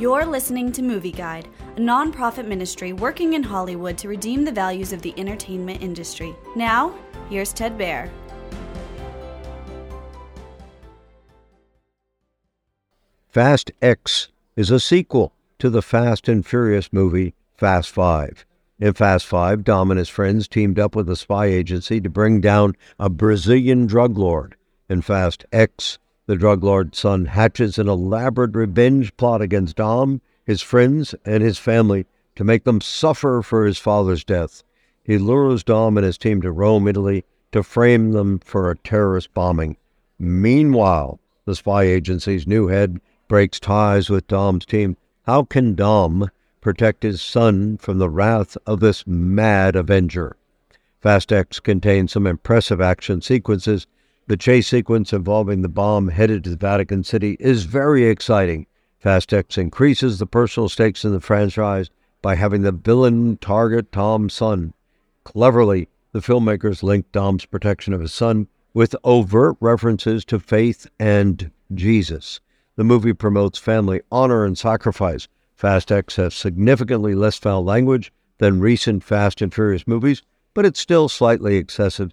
You're listening to Movie Guide, a nonprofit ministry working in Hollywood to redeem the values of the entertainment industry. Now, here's Ted Baehr. Fast X is a sequel to the Fast and Furious movie Fast Five. In Fast Five, Dom and his friends teamed up with a spy agency to bring down a Brazilian drug lord. In Fast X, the drug lord's son hatches an elaborate revenge plot against Dom, his friends, and his family to make them suffer for his father's death. He lures Dom and his team to Rome, Italy, to frame them for a terrorist bombing. Meanwhile, the spy agency's new head breaks ties with Dom's team. How can Dom protect his son from the wrath of this mad Avenger. Fast X contains some impressive action sequences. The chase sequence involving the bomb headed to the Vatican City is very exciting. Fast X increases the personal stakes in the franchise by having the villain target Dom's son. Cleverly, the filmmakers link Dom's protection of his son with overt references to faith and Jesus. The movie promotes family honor and sacrifice, Fast X has significantly less foul language than recent Fast and Furious movies, but it's still slightly excessive,